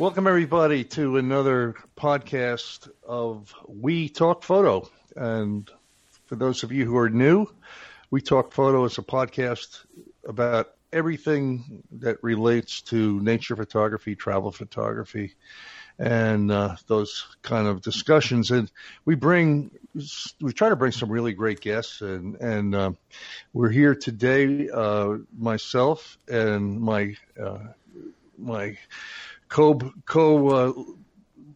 Welcome, everybody, to another podcast of We Talk Photo. And for those of you who are new, We Talk Photo is a podcast about everything that relates to nature photography, travel photography, and uh, those kind of discussions. And we bring, we try to bring some really great guests, and and uh, we're here today, uh, myself and my uh, my co co uh,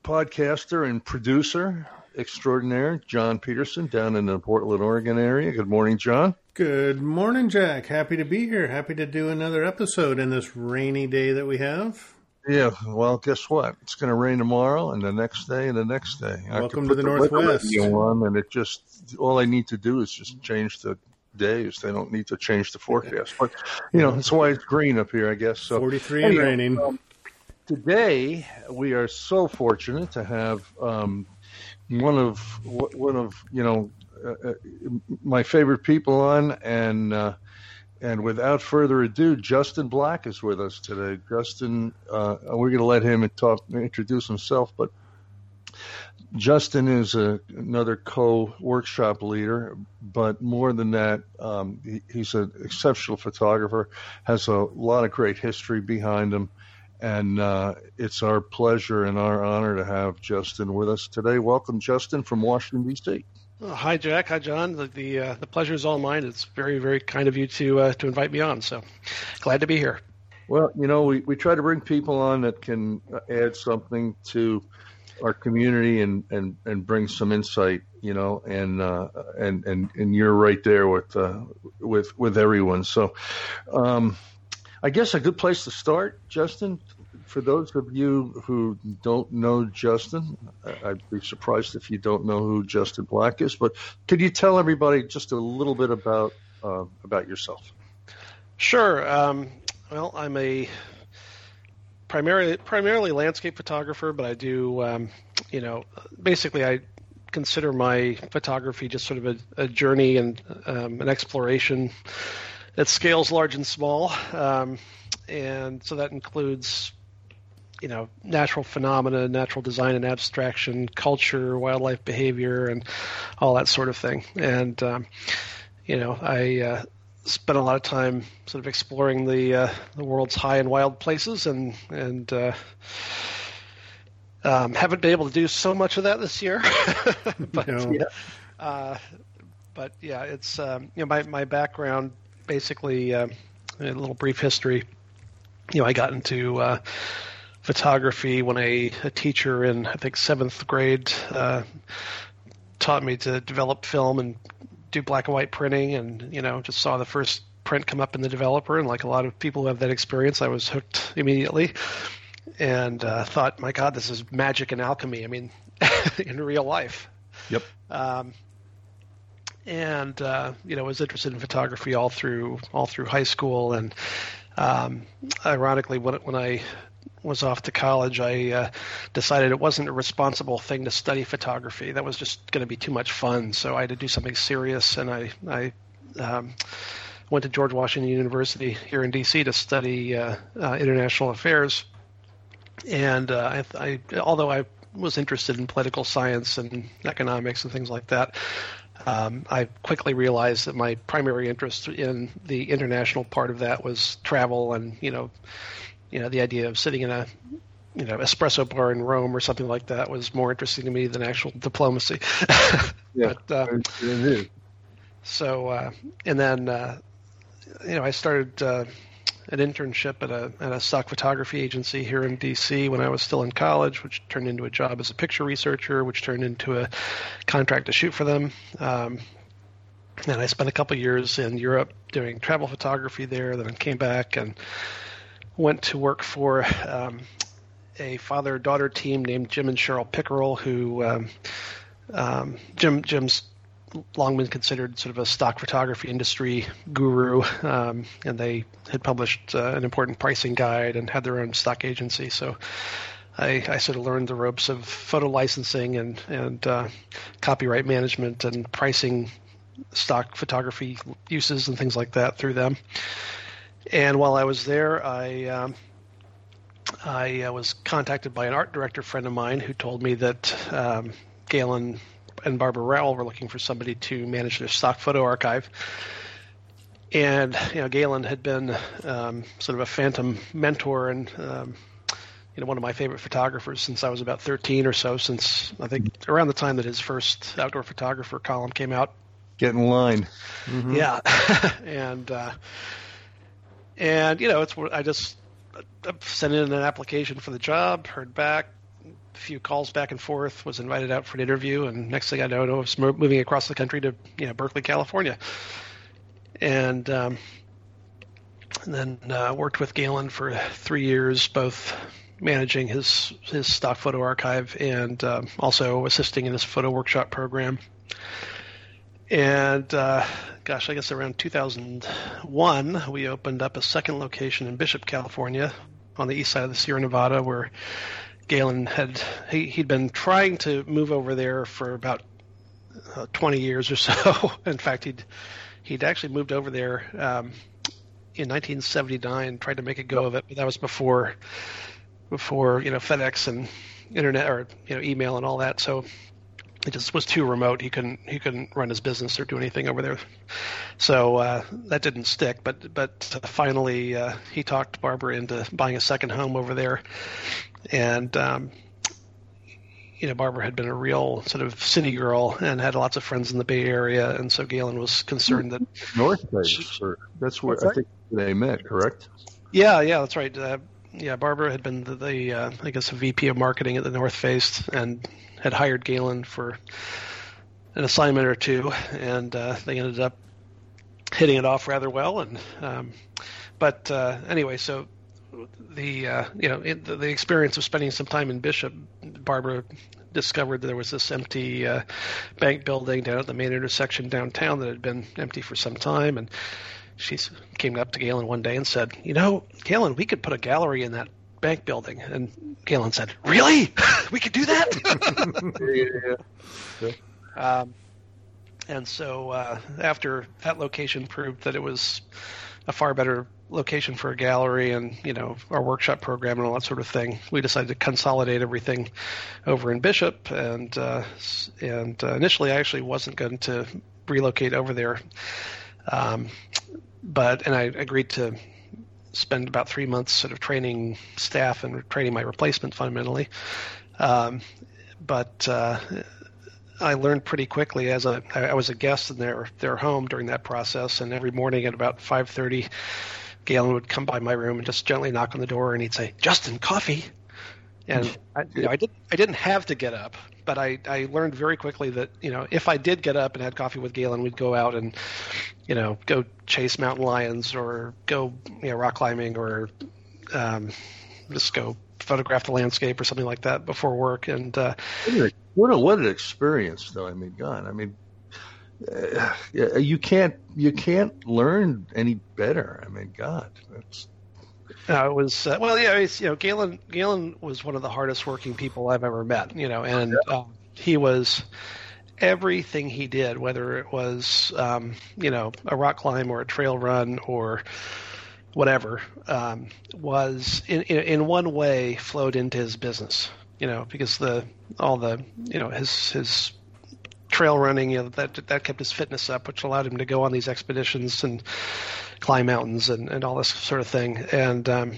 podcaster and producer extraordinaire, John Peterson, down in the Portland, Oregon area. Good morning, John. Good morning, Jack. Happy to be here. Happy to do another episode in this rainy day that we have. Yeah, well, guess what? It's going to rain tomorrow, and the next day, and the next day. Welcome to the, the Northwest. On, and it just all I need to do is just change the days. They don't need to change the forecast. But you know, that's why it's green up here, I guess. So forty-three anyway, and raining. Um, today we are so fortunate to have um, one of one of you know uh, uh, my favorite people on, and uh, and without further ado, Justin Black is with us today. Justin, uh, we're going to let him talk, introduce himself, but Justin is a, another co-workshop leader, but more than that, um, he, he's an exceptional photographer, has a lot of great history behind him, and uh, it's our pleasure and our honor to have Justin with us today. Welcome, Justin, from Washington D.C. Well, hi, Jack. Hi, John. The the, uh, the pleasure is all mine. It's very very kind of you to uh, to invite me on. So glad to be here. Well, you know, we, we try to bring people on that can add something to our community and, and, and bring some insight, you know, and uh, and and and you're right there with uh, with with everyone. So, um, I guess a good place to start, Justin, for those of you who don't know Justin, I'd be surprised if you don't know who Justin Black is. But could you tell everybody just a little bit about uh, about yourself? Sure. Um, well, I'm a primarily primarily landscape photographer, but I do, um, you know, basically I consider my photography just sort of a, a journey and um, an exploration at scales large and small. Um, and so that includes you know natural phenomena, natural design and abstraction, culture, wildlife behavior, and all that sort of thing. And um, you know, I uh, spent a lot of time sort of exploring the uh, the world's high and wild places, and and uh, um, haven't been able to do so much of that this year. but no. yeah, uh, but yeah, it's um, you know my my background basically uh, a little brief history. You know, I got into uh, photography when a, a teacher in I think seventh grade uh, taught me to develop film and do black and white printing, and you know just saw the first print come up in the developer, and like a lot of people who have that experience, I was hooked immediately, and uh, thought, my God, this is magic and alchemy. I mean, in real life. Yep. Um, and uh, you know was interested in photography all through all through high school and um, ironically when when I was off to college, I uh, decided it wasn't a responsible thing to study photography. That was just going to be too much fun. So I had to do something serious, and I, I um, went to George Washington University here in D.C. to study uh, uh, international affairs. And uh, I, I, although I was interested in political science and economics and things like that, um, I quickly realized that my primary interest in the international part of that was travel and you know you know, the idea of sitting in a you know espresso bar in Rome or something like that was more interesting to me than actual diplomacy. yeah, but, uh, so uh, and then uh, you know I started uh, an internship at a at a stock photography agency here in D.C. when I was still in college, which turned into a job as a picture researcher, which turned into a contract to shoot for them. Um, and I spent a couple years in Europe doing travel photography there. Then I came back and went to work for um, a father-daughter team named Jim and Cheryl Pickerell, who um, um, Jim Jim's long been considered sort of a stock photography industry guru, um, and they had published uh, an important pricing guide and had their own stock agency. So I, I sort of learned the ropes of photo licensing and and uh, copyright management and pricing stock photography uses and things like that through them. And while I was there, I um, I uh, was contacted by an art director friend of mine who told me that um, Galen and Barbara Rowell were looking for somebody to manage their stock photo archive. And you know, Galen had been um, sort of a phantom mentor and um, you know one of my favorite photographers since I was about 13 or so. Since I think around the time that his first outdoor photographer column came out. Get in line. Mm-hmm. Yeah, and uh, and you know it's I just sent in an application for the job, heard back, a few calls back and forth, was invited out for an interview, and next thing I know, I was moving across the country to you know Berkeley, California, and, um, and then uh, worked with Galen for three years, both managing his his stock photo archive and um, also assisting in his photo workshop program. And uh, gosh, I guess around 2001, we opened up a second location in Bishop, California, on the east side of the Sierra Nevada, where Galen had he, he'd been trying to move over there for about uh, 20 years or so. in fact, he'd he'd actually moved over there um, in 1979, tried to make a go of it, but that was before before you know FedEx and internet or you know email and all that. So it just was too remote. He couldn't he couldn't run his business or do anything over there. So uh, that didn't stick. But but finally uh, he talked Barbara into buying a second home over there, and um, you know Barbara had been a real sort of city girl and had lots of friends in the Bay Area, and so Galen was concerned that North Bay. that's where I think they met. Correct? Yeah, yeah, that's right. Uh, yeah, Barbara had been the, the uh, I guess a VP of marketing at the North Face and had hired Galen for an assignment or two, and uh, they ended up hitting it off rather well. And um, but uh, anyway, so the uh, you know it, the, experience of spending some time in Bishop, Barbara discovered that there was this empty uh, bank building down at the main intersection downtown that had been empty for some time, and she came up to Galen one day and said, "You know, Galen, we could put a gallery in that bank building." And Galen said, "Really? we could do that?" yeah. um, and so uh, after that location proved that it was a far better location for a gallery and you know our workshop program and all that sort of thing, we decided to consolidate everything over in Bishop. And uh, and uh, initially, I actually wasn't going to relocate over there. Um, but and I agreed to spend about three months sort of training staff and training my replacement fundamentally. Um, but uh, I learned pretty quickly as a I was a guest in their their home during that process, and every morning at about five thirty, Galen would come by my room and just gently knock on the door, and he'd say, "Justin, coffee." And I, you know, I did I didn't have to get up, but I, I learned very quickly that you know if I did get up and had coffee with Galen, we'd go out and you know go chase mountain lions or go you know rock climbing or um, just go photograph the landscape or something like that before work. And uh, what a what an experience, though. I mean, God, I mean, uh, you can't you can't learn any better. I mean, God, that's uh, it was uh, well, yeah. you know, Galen Galen was one of the hardest working people I've ever met. You know, and uh, he was everything he did, whether it was um, you know a rock climb or a trail run or whatever, um, was in, in, in one way flowed into his business. You know, because the all the you know his his trail running, you know, that that kept his fitness up, which allowed him to go on these expeditions and climb mountains and, and all this sort of thing. And um,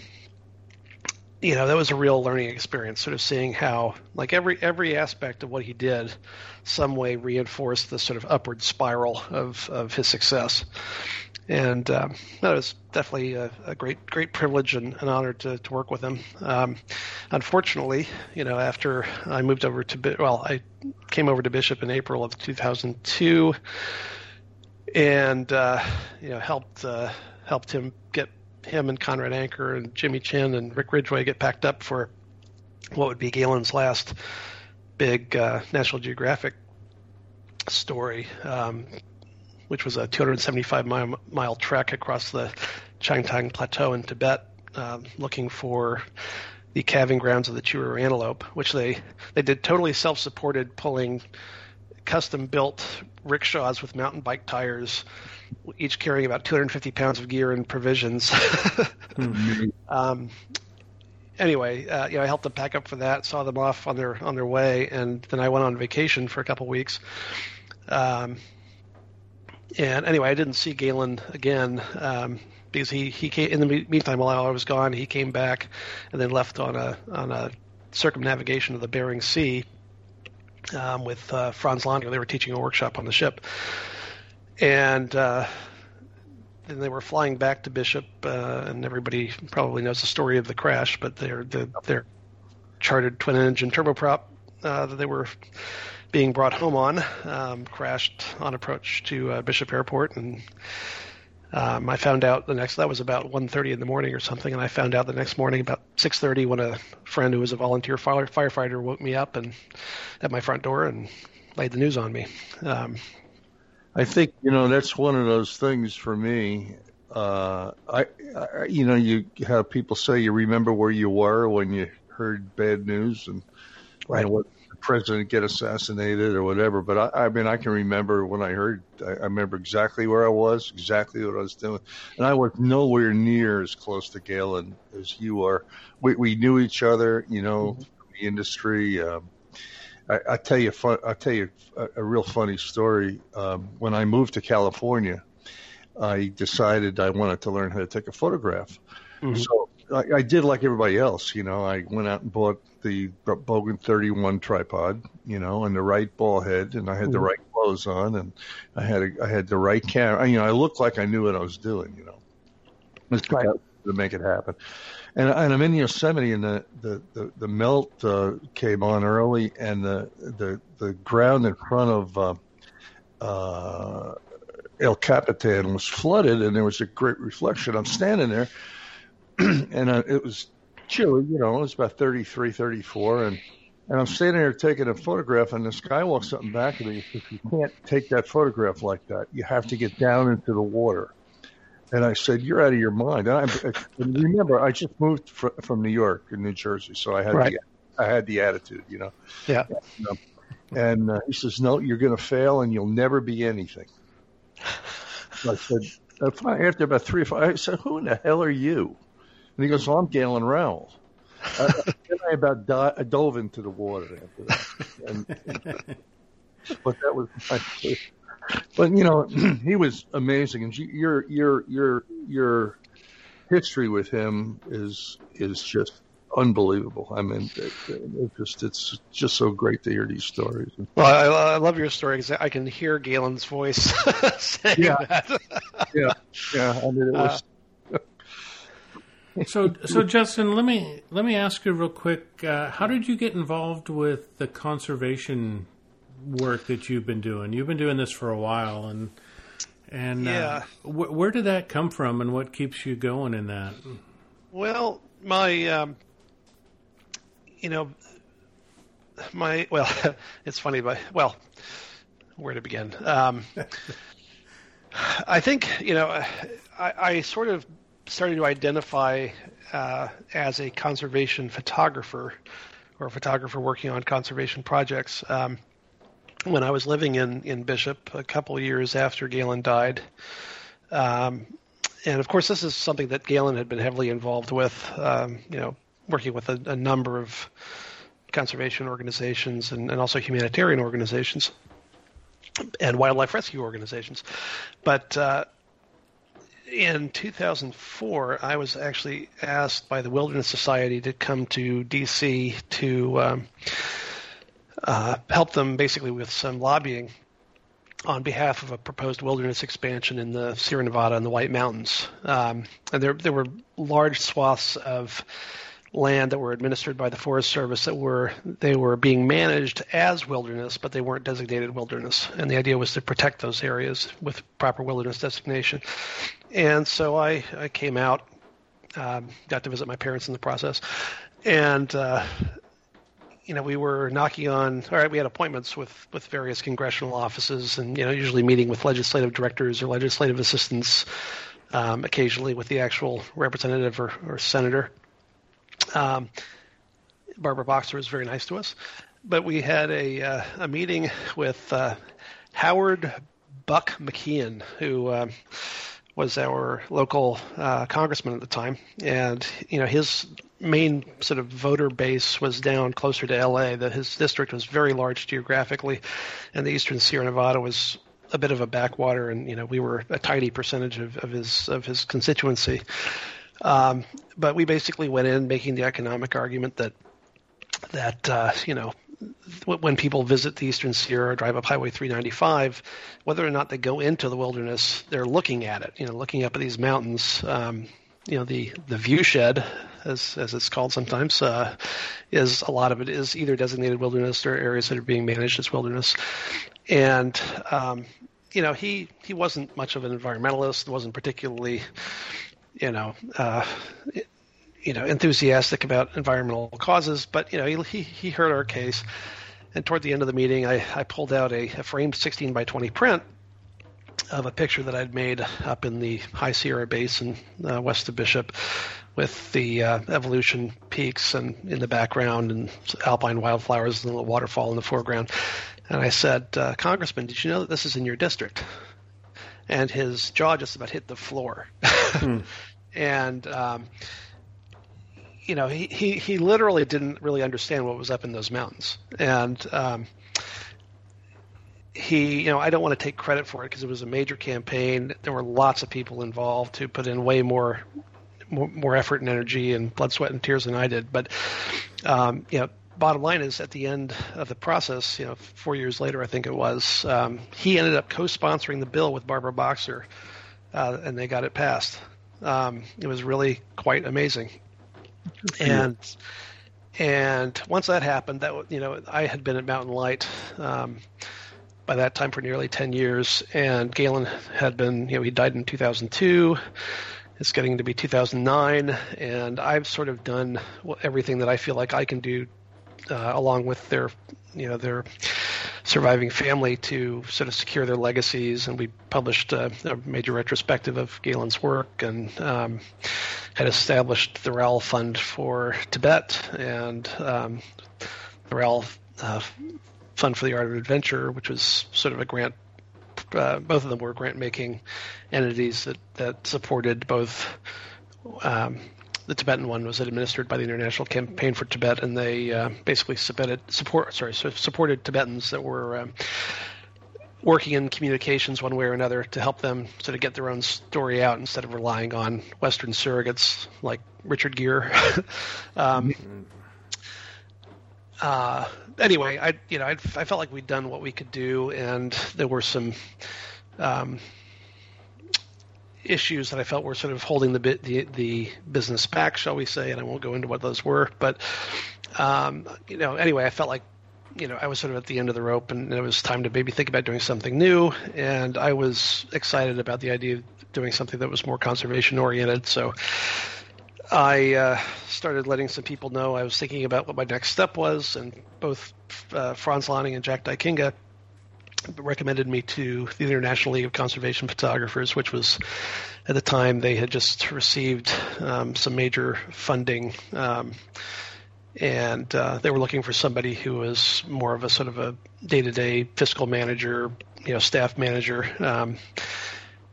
you know, that was a real learning experience, sort of seeing how like every every aspect of what he did, some way reinforced the sort of upward spiral of of his success. And um, that was definitely a, a, great great privilege and an honor to, to work with him. Um, unfortunately, you know, after I moved over to well, I came over to Bishop in April of 2002 and uh, you know helped uh, helped him get him and Conrad Anker and Jimmy Chin and Rick Ridgeway get packed up for what would be Galen's last big uh, National Geographic story, um, which was a 275 mile, mile trek across the Changtang Plateau in Tibet, um, looking for the calving grounds of the chiru antelope, which they they did totally self-supported, pulling custom built rickshaws with mountain bike tires, each carrying about 250 pounds of gear and provisions. mm-hmm. um, anyway, uh, you know, I helped them pack up for that, saw them off on their on their way, and then I went on vacation for a couple weeks. Um, and anyway, I didn't see Galen again um, because he he came in the meantime while I was gone. He came back and then left on a on a circumnavigation of the Bering Sea um, with uh, Frans Lanting. They were teaching a workshop on the ship, and uh, then they were flying back to Bishop. Uh, and everybody probably knows the story of the crash, but their the, their chartered twin engine turboprop uh, that they were being brought home on um, crashed on approach to uh, Bishop Airport and um, I found out the next that was about 1:30 in the morning or something, and I found out the next morning about 6:30 when a friend who was a volunteer fire, firefighter woke me up and at my front door and laid the news on me. Um, I think you know that's one of those things for me. Uh, I, I, you know, you have people say you remember where you were when you heard bad news and, right. and what president get assassinated or whatever. But I, I mean, I can remember when I heard, I, I remember exactly where I was, exactly what I was doing. And I was nowhere near as close to Galen as you are. We, we knew each other, you know, mm-hmm. the industry. Um, I, I tell you, fun, I tell you a, a real funny story. Um, when I moved to California, I decided I wanted to learn how to take a photograph. Mm-hmm. So I, I did like everybody else, you know. I went out and bought the Bogen 31 tripod, you know, and the right ball head, and I had the mm-hmm. right clothes on, and I had a, I had the right camera. You know, I looked like I knew what I was doing, you know, right. to make it happen. And, and I'm in Yosemite, and the the the, the melt uh, came on early, and the the the ground in front of uh, uh, El Capitan was flooded, and there was a great reflection. I'm standing there and uh, it was chilly, you know, it was about 33, 34, and and I'm standing there taking a photograph, and this guy walks up and back of me. He says, "You can't take that photograph like that. You have to get down into the water." And I said, "You're out of your mind." And, I, and remember, I just moved fr- from New York and New Jersey, so I had right. the, I had the attitude, you know. Yeah. And, um, and uh, he says, "No, you're going to fail, and you'll never be anything." So I said, after about three or five, I said, "Who in the hell are you?" And he goes, "Well, I'm Galen Rowell." uh, then I about di- I dove into the water after that. And, but that was my But you know, he was amazing, and your your your your history with him is is just unbelievable. I mean, it, it just it's just so great to hear these stories. Well, I, I love your story because I can hear Galen's voice saying yeah. that. yeah, yeah. I mean, it was. Uh, so, so Justin, let me let me ask you real quick. Uh, how did you get involved with the conservation work that you've been doing? You've been doing this for a while, and and uh, yeah. uh, wh- where did that come from, and what keeps you going in that? Well, my um, you know my well, it's funny, but well, where to begin? Um, I think you know I, I sort of started to identify uh, as a conservation photographer or a photographer working on conservation projects. Um, when I was living in, in Bishop a couple years after Galen died. Um, and of course, this is something that Galen had been heavily involved with, um, you know, working with a, a, number of conservation organizations and, and also humanitarian organizations and wildlife rescue organizations. But uh, in 2004, I was actually asked by the Wilderness Society to come to D.C. to um, uh, help them basically with some lobbying on behalf of a proposed wilderness expansion in the Sierra Nevada and the White Mountains. Um, and there, there were large swaths of land that were administered by the Forest Service that were they were being managed as wilderness, but they weren't designated wilderness. And the idea was to protect those areas with proper wilderness designation. And so I, I came out, um, got to visit my parents in the process, and uh, you know we were knocking on. All right, we had appointments with with various congressional offices, and you know usually meeting with legislative directors or legislative assistants. Um, occasionally with the actual representative or, or senator. Um, Barbara Boxer was very nice to us, but we had a uh, a meeting with uh, Howard Buck McKeon, who uh, was our local uh, congressman at the time, and you know his main sort of voter base was down closer to LA. That his district was very large geographically, and the eastern Sierra Nevada was a bit of a backwater, and you know we were a tiny percentage of, of his of his constituency. Um, but we basically went in making the economic argument that that uh, you know when people visit the Eastern Sierra drive up Highway 395, whether or not they go into the wilderness, they're looking at it. You know, looking up at these mountains. Um, you know, the the view shed, as as it's called sometimes, uh, is a lot of it is either designated wilderness or areas that are being managed as wilderness. And um, you know, he he wasn't much of an environmentalist. wasn't particularly, you know. Uh, you know enthusiastic about environmental causes, but you know he he heard our case, and toward the end of the meeting, I, I pulled out a, a framed 16 by 20 print of a picture that I'd made up in the High Sierra Basin uh, west of Bishop, with the uh, evolution peaks and in the background and alpine wildflowers and the waterfall in the foreground. And I said, uh, Congressman, did you know that this is in your district? And his jaw just about hit the floor. hmm. And um, you know, he, he, he literally didn't really understand what was up in those mountains. And um, he, you know, I don't want to take credit for it because it was a major campaign. There were lots of people involved who put in way more, more, more effort and energy and blood, sweat, and tears than I did. But, um, you know, bottom line is at the end of the process, you know, four years later, I think it was, um, he ended up co-sponsoring the bill with Barbara Boxer, uh, and they got it passed. Um, it was really quite amazing and and once that happened, that you know, I had been at Mountain Light um, by that time for nearly ten years, and Galen had been, you know, he died in 2002. It's getting to be 2009, and I've sort of done everything that I feel like I can do, uh, along with their, you know, their surviving family to sort of secure their legacies. And we published a, a major retrospective of Galen's work, and um, had established the Rowell Fund for Tibet and um, the Rowell uh, Fund for the Art of Adventure, which was sort of a grant. Uh, both of them were grant-making entities that that supported both. Um, the Tibetan one was administered by the International Campaign for Tibet, and they uh, basically submitted, support sorry supported Tibetans that were um, working in communications one way or another to help them sort of get their own story out instead of relying on Western surrogates like Richard Gere. um, uh, anyway, I you know I, I, felt like we'd done what we could do, and there were some um, issues that I felt were sort of holding the bit the the business back, shall we say? And I won't go into what those were, but um, you know, anyway, I felt like you know, I was sort of at the end of the rope, and it was time to maybe think about doing something new. And I was excited about the idea of doing something that was more conservation oriented. So I uh, started letting some people know I was thinking about what my next step was, and both uh, Frans Lanting and Jack Dykinga recommended me to the International League of Conservation Photographers, which was at the time they had just received um, some major funding. Um, and uh, they were looking for somebody who was more of a sort of a day-to-day fiscal manager, you know, staff manager, um,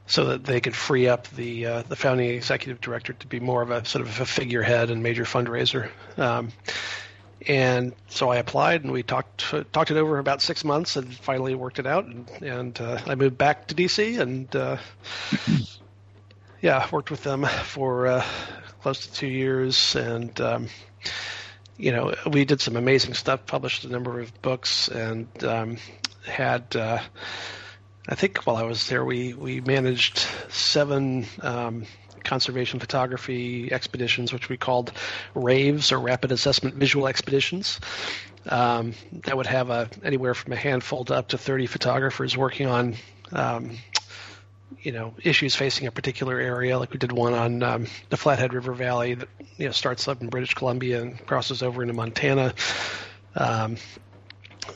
so that they could free up the uh, the founding executive director to be more of a sort of a figurehead and major fundraiser. Um, and so I applied, and we talked talked it over about six months, and finally worked it out. And, and uh, I moved back to DC, and uh, yeah, worked with them for uh, close to two years, and um, you know, we did some amazing stuff, published a number of books, and um, had. I think while I was there, we we managed seven um, conservation photography expeditions, which we called RAVES or Rapid Assessment Visual Expeditions. Um, that would have a, anywhere from a handful to up to 30 photographers working on um, you know issues facing a particular area. Like we did one on um, the Flathead River Valley that you know starts up in British Columbia and crosses over into Montana.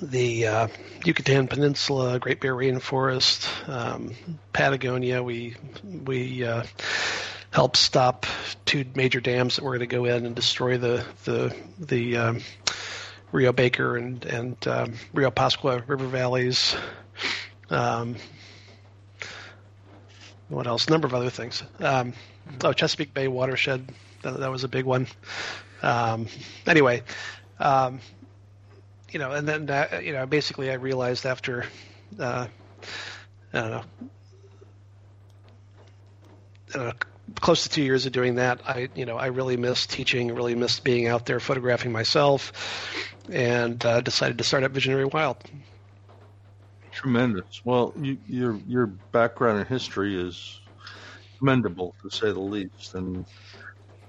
The uh, Yucatan Peninsula, Great Bear Rainforest, um, Patagonia. We we uh, helped stop two major dams that were going to go in and destroy the the the um, Rio Baker and and um, Rio Pascua river valleys. Um, what else? A number of other things. Um, oh, Chesapeake Bay watershed. That, that was a big one. Um, anyway, um, you know, and then uh, you know, basically, I realized after uh, I don't know, know, close to two years of doing that, I you know, I really missed teaching, really missed being out there photographing myself, and uh, decided to start up Visionary Wild. Tremendous. Well, you, your your background and history is commendable to say the least, and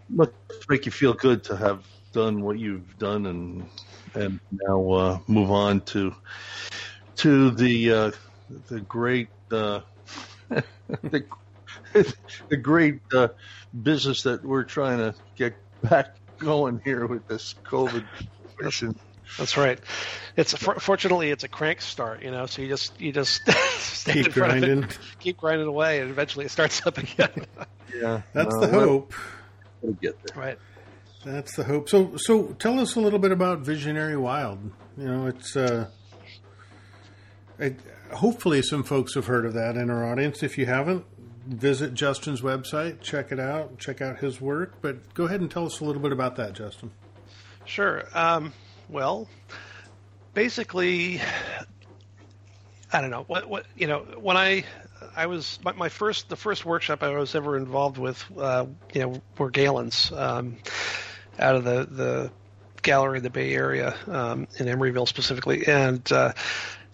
must make you feel good to have done what you've done and and now uh, move on to to the uh, the great uh, the, the great uh, business that we're trying to get back going here with this COVID situation. That's right. It's fortunately it's a crank start, you know. So you just you just keep grinding, it, keep grinding away, and eventually it starts up again. yeah, that's no, the hope. We'll get there. Right. That's the hope. So, so tell us a little bit about Visionary Wild. You know, it's uh, it, hopefully some folks have heard of that in our audience. If you haven't, visit Justin's website, check it out, check out his work. But go ahead and tell us a little bit about that, Justin. Sure. Um, well, basically, I don't know what what you know when I I was my, my first the first workshop I was ever involved with uh, you know were Galen's um, out of the the gallery in the Bay Area um, in Emeryville specifically and. Uh,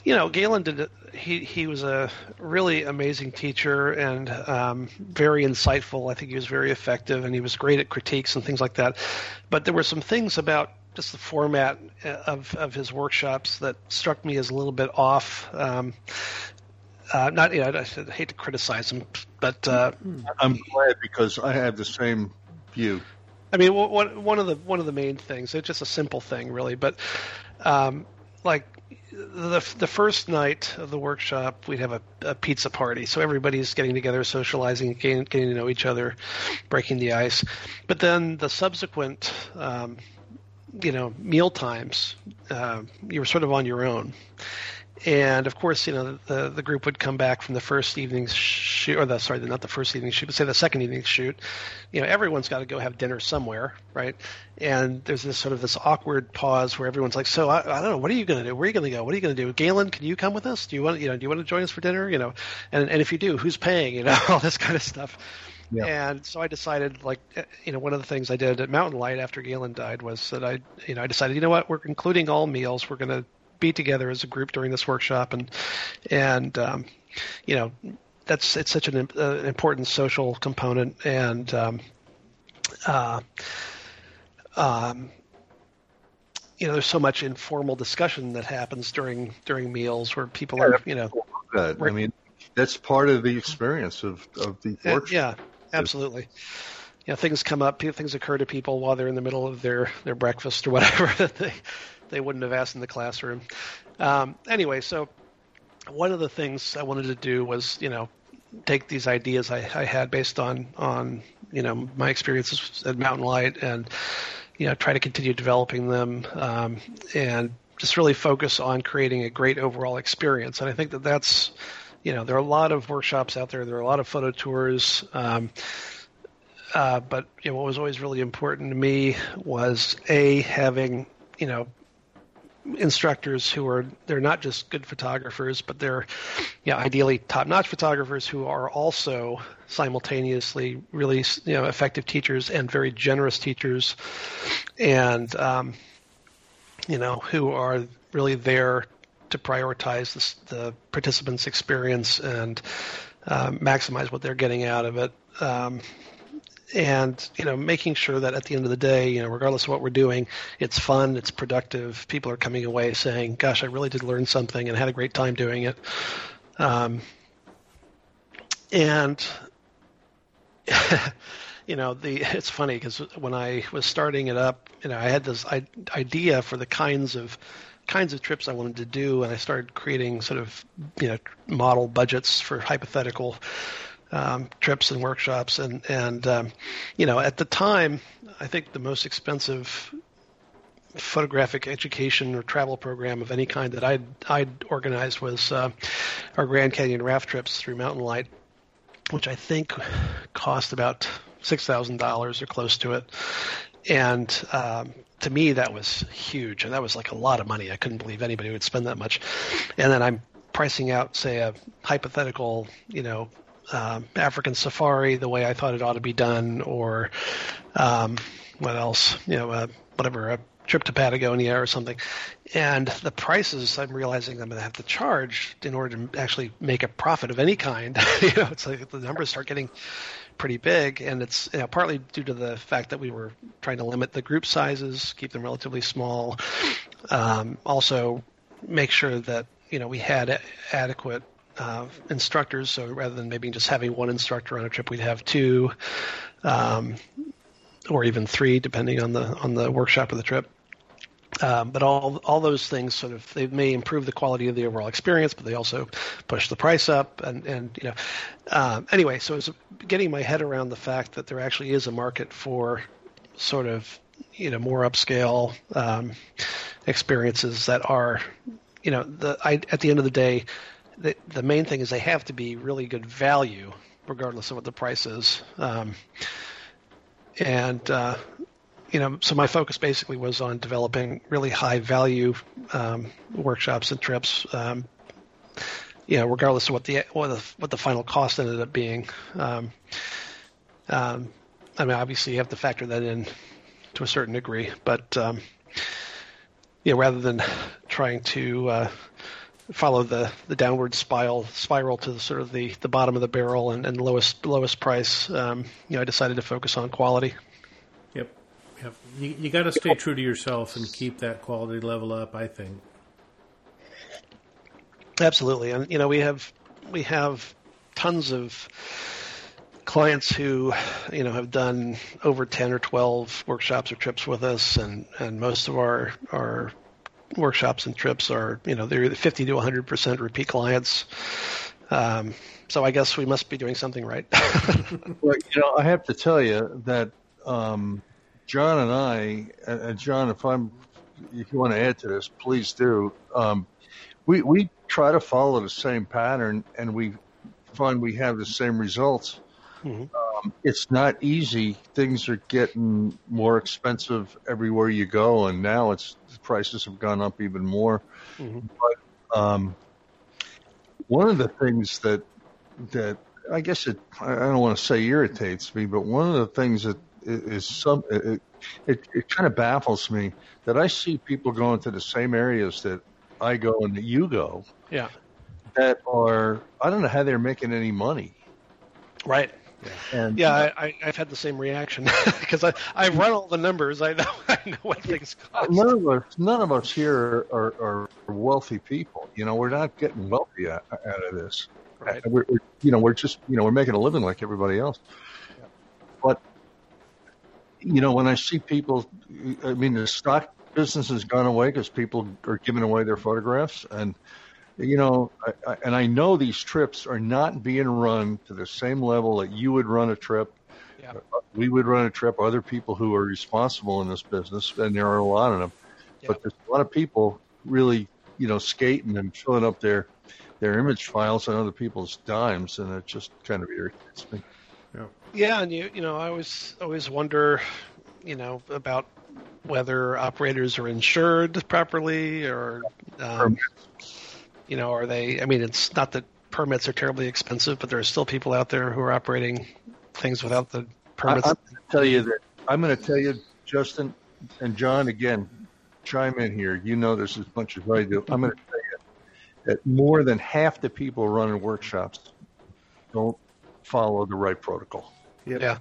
you know, Galen did. He he was a really amazing teacher and um, very insightful. I think he was very effective, and he was great at critiques and things like that. But there were some things about just the format of of his workshops that struck me as a little bit off. Um, uh, not, you know, I, I hate to criticize him, but uh, I'm glad because I have the same view. I mean, one of the one of the main things. It's just a simple thing, really, but um, like the the first night of the workshop, we'd have a, a, pizza party, so everybody's getting together, socializing, getting, getting, to know each other, breaking the ice. But then the subsequent um, you know meal times, uh, you were sort of on your own. And of course, you know the the group would come back from the first evening's shoot, or the sorry, not the first evening shoot, but say the second evening shoot. You know, everyone's got to go have dinner somewhere, right? And there's this sort of this awkward pause where everyone's like, "So I, I don't know, what are you going to do? Where are you going to go? What are you going to do? Galen, can you come with us? Do you want you know do you want to join us for dinner? You know, and and if you do, who's paying? You know, all this kind of stuff. Yeah. And so I decided, like, eh, you know, one of the things I did at Mountain Light after Galen died was that I, you know, I decided, you know what, we're including all meals. We're going to be together as a group during this workshop, and and um, you know, that's it's such an, uh, important social component, and um, uh, um, you know, there's so much informal discussion that happens during during meals where people yeah, are, you know, good. I mean, that's part of the experience of of the workshop. Yeah, absolutely. You know, things come up, things occur to people while they're in the middle of their, their breakfast or whatever that they they wouldn't have asked in the classroom. Um, anyway, so one of the things I wanted to do was, you know, take these ideas I, I had based on on you know my experiences at Mountain Light and you know try to continue developing them um, and just really focus on creating a great overall experience. And I think that that's you know, there are a lot of workshops out there. There are a lot of photo tours. Um, uh, but you know, what was always really important to me was a having you know instructors who are they're not just good photographers, but they're know, ideally top-notch photographers who are also simultaneously really you know effective teachers and very generous teachers, and um, you know who are really there to prioritize the participants' experience and uh, maximize what they're getting out of it. Um, and you know, making sure that at the end of the day, you know, regardless of what we're doing, it's fun, it's productive. People are coming away saying, "Gosh, I really did learn something and had a great time doing it." Um, and you know, the it's funny because when I was starting it up, you know, I had this idea for the kinds of kinds of trips I wanted to do, and I started creating sort of you know model budgets for hypothetical um, trips and workshops, and and um, you know at the time I think the most expensive photographic education or travel program of any kind that I'd I'd organized was uh, our Grand Canyon raft trips through Mountain Light, which I think cost about six thousand dollars or close to it and um, to me that was huge, and that was like a lot of money. I couldn't believe anybody would spend that much. And then I'm pricing out, say, a hypothetical, you know, um, African safari the way I thought it ought to be done, or um, what else? You know, uh, whatever a trip to Patagonia or something. And the prices I'm realizing I'm going to have to charge in order to actually make a profit of any kind. you know, it's like the numbers start getting pretty big, and it's you know, partly due to the fact that we were trying to limit the group sizes, keep them relatively small. Um, also, make sure that you know we had adequate uh, instructors. So rather than maybe just having one instructor on a trip, we'd have two, um, or even three, depending on the on the workshop of the trip. Um, but all all those things sort of they may improve the quality of the overall experience, but they also push the price up. And and you know, um, anyway, so it's getting my head around the fact that there actually is a market for sort of you know more upscale um, experiences that are you know the I, at the end of the day the, the main thing is they have to be really good value, regardless of what the price is. Um, and uh, you know, so my focus basically was on developing really high value um, workshops and trips. Um, you know, regardless of what the what the, what the final cost ended up being. Um, um, I mean, obviously you have to factor that in to a certain degree, but um, you know, rather than trying to uh, follow the, the downward spiral spiral to the sort of the, the bottom of the barrel and, and lowest lowest price. Um, you know, I decided to focus on quality. Yep, yep. You you got to stay true to yourself and keep that quality level up. I think. Absolutely, and you know we have we have tons of clients who you know have done over 10 or 12 workshops or trips with us and and most of our our workshops and trips are, you know, they're 50 to 100% repeat clients. Um, so I guess we must be doing something right. well, you know, I have to tell you that um, John and I, and John, if I'm, if you want to add to this, please do. Um, we we try to follow the same pattern, and we find we have the same results. Mm-hmm. Um, it's not easy. Things are getting more expensive everywhere you go, and now it's prices have gone up even more. Mm-hmm. But um, one of the things that that I guess it I don't want to say irritates me, but one of the things that is some it it, it kind of baffles me that I see people going to the same areas that I go and that you go. Yeah. That are I don't know how they're making any money. Right. Yeah, and, yeah I, I, have had the same reaction because I I run all the numbers. I know I know what things uh, cost. None of us none of us here are, are, are wealthy people. You know, we're not getting wealthy out, out of this. Right. Uh, we're, we're, you know we're just you know we're making a living like everybody else. Yeah. But you know when I see people, I mean the stock business has gone away because people are giving away their photographs and you know, I, I, and I know these trips are not being run to the same level that you would run a trip. Yeah. We would run a trip. Other people who are responsible in this business, and there are a lot of them. Yeah. But there's a lot of people really, you know, skating and filling up their their image files on other people's dimes, and it just kind of irritates me. Yeah. Yeah, and you you know, I always always wonder, you know, about whether operators are insured properly or um, you know, are they? I mean, it's not that permits are terribly expensive, but there are still people out there who are operating things without the permits. I, am going to tell you that I'm going to tell you, Justin and John, again, chime in here. You know this as much as I do. I'm going to tell you that more than half the people running workshops don't follow the right protocol. Yep. Yeah.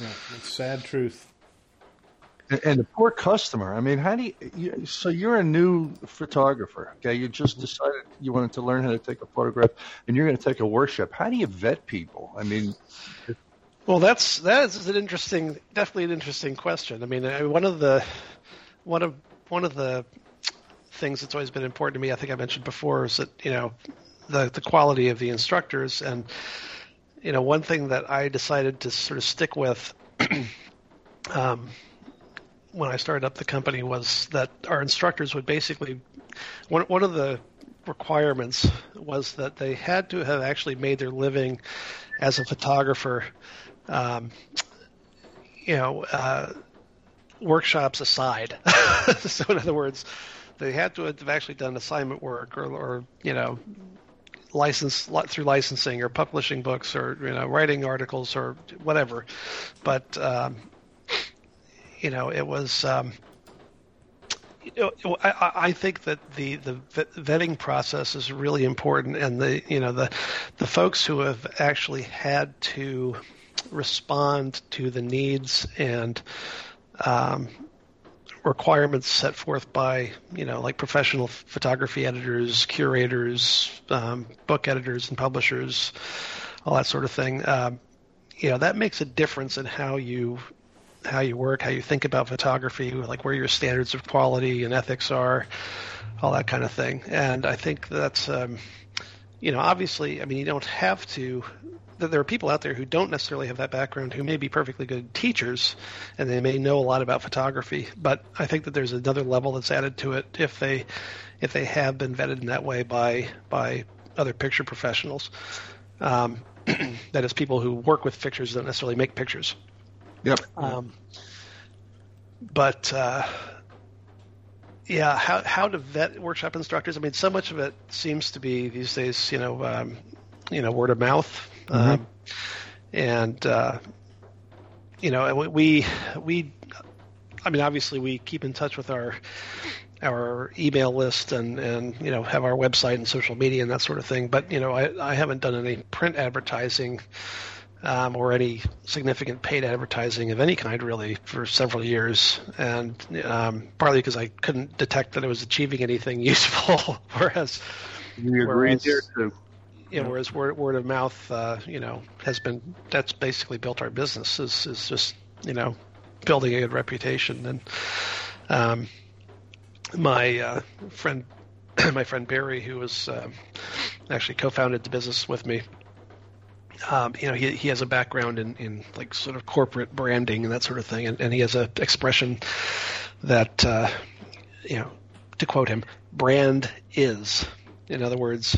Yeah, it's sad truth. And, the poor customer. I mean, how do you, you? So you're a new photographer. Okay, you just mm-hmm. decided you wanted to learn how to take a photograph, and you're going to take a workshop. How do you vet people? I mean. Well, that's that is an interesting, definitely an interesting question. I mean, one of the one of one of the things that's always been important to me, I think I mentioned before, is that you know the the quality of the instructors, and you know one thing that I decided to sort of stick with um, when I started up the company was that our instructors would basically one one of the requirements was that they had to have actually made their living as a photographer. Um, you know, uh, workshops aside. so in other words, they had to have actually done assignment work or, or you know license through licensing or publishing books or you know writing articles or whatever but um, you know it was um, you know, I, I think that the, the vetting process is really important, and the you know the the folks who have actually had to respond to the needs and um, requirements set forth by you know like professional photography editors, curators, um, book editors, and publishers, all that sort of thing. Um, you know that makes a difference in how you how you work, how you think about photography, like where your standards of quality and ethics are, all that kind of thing. And I think that's, um, you know, obviously, I mean, you don't have to. There are people out there who don't necessarily have that background who may be perfectly good teachers and they may know a lot about photography, but I think that there's another level that's added to it if they if they have been vetted in that way by by other picture professionals. Um, that is, people who work with pictures don't necessarily make pictures. Yep. Um, but uh, yeah, how how to vet workshop instructors? I mean, so much of it seems to be these days, you know, um, you know, word of mouth, mm-hmm. um, and uh, you know, we we, I mean, obviously we keep in touch with our our email list and and you know have our website and social media and that sort of thing. But you know, I I haven't done any print advertising um, or any significant paid advertising of any kind really for several years, and um, partly because I couldn't detect that it was achieving anything useful. whereas, you agree there too. You know, whereas word, word of mouth, uh, you know, has been that's basically built our business is is just you know building a good reputation and um, my uh, friend my friend Barry who was uh, actually co-founded the business with me um, you know, he, he has a background in, in like sort of corporate branding and that sort of thing, and, and he has an expression that, uh, you know, to quote him, brand is. In other words,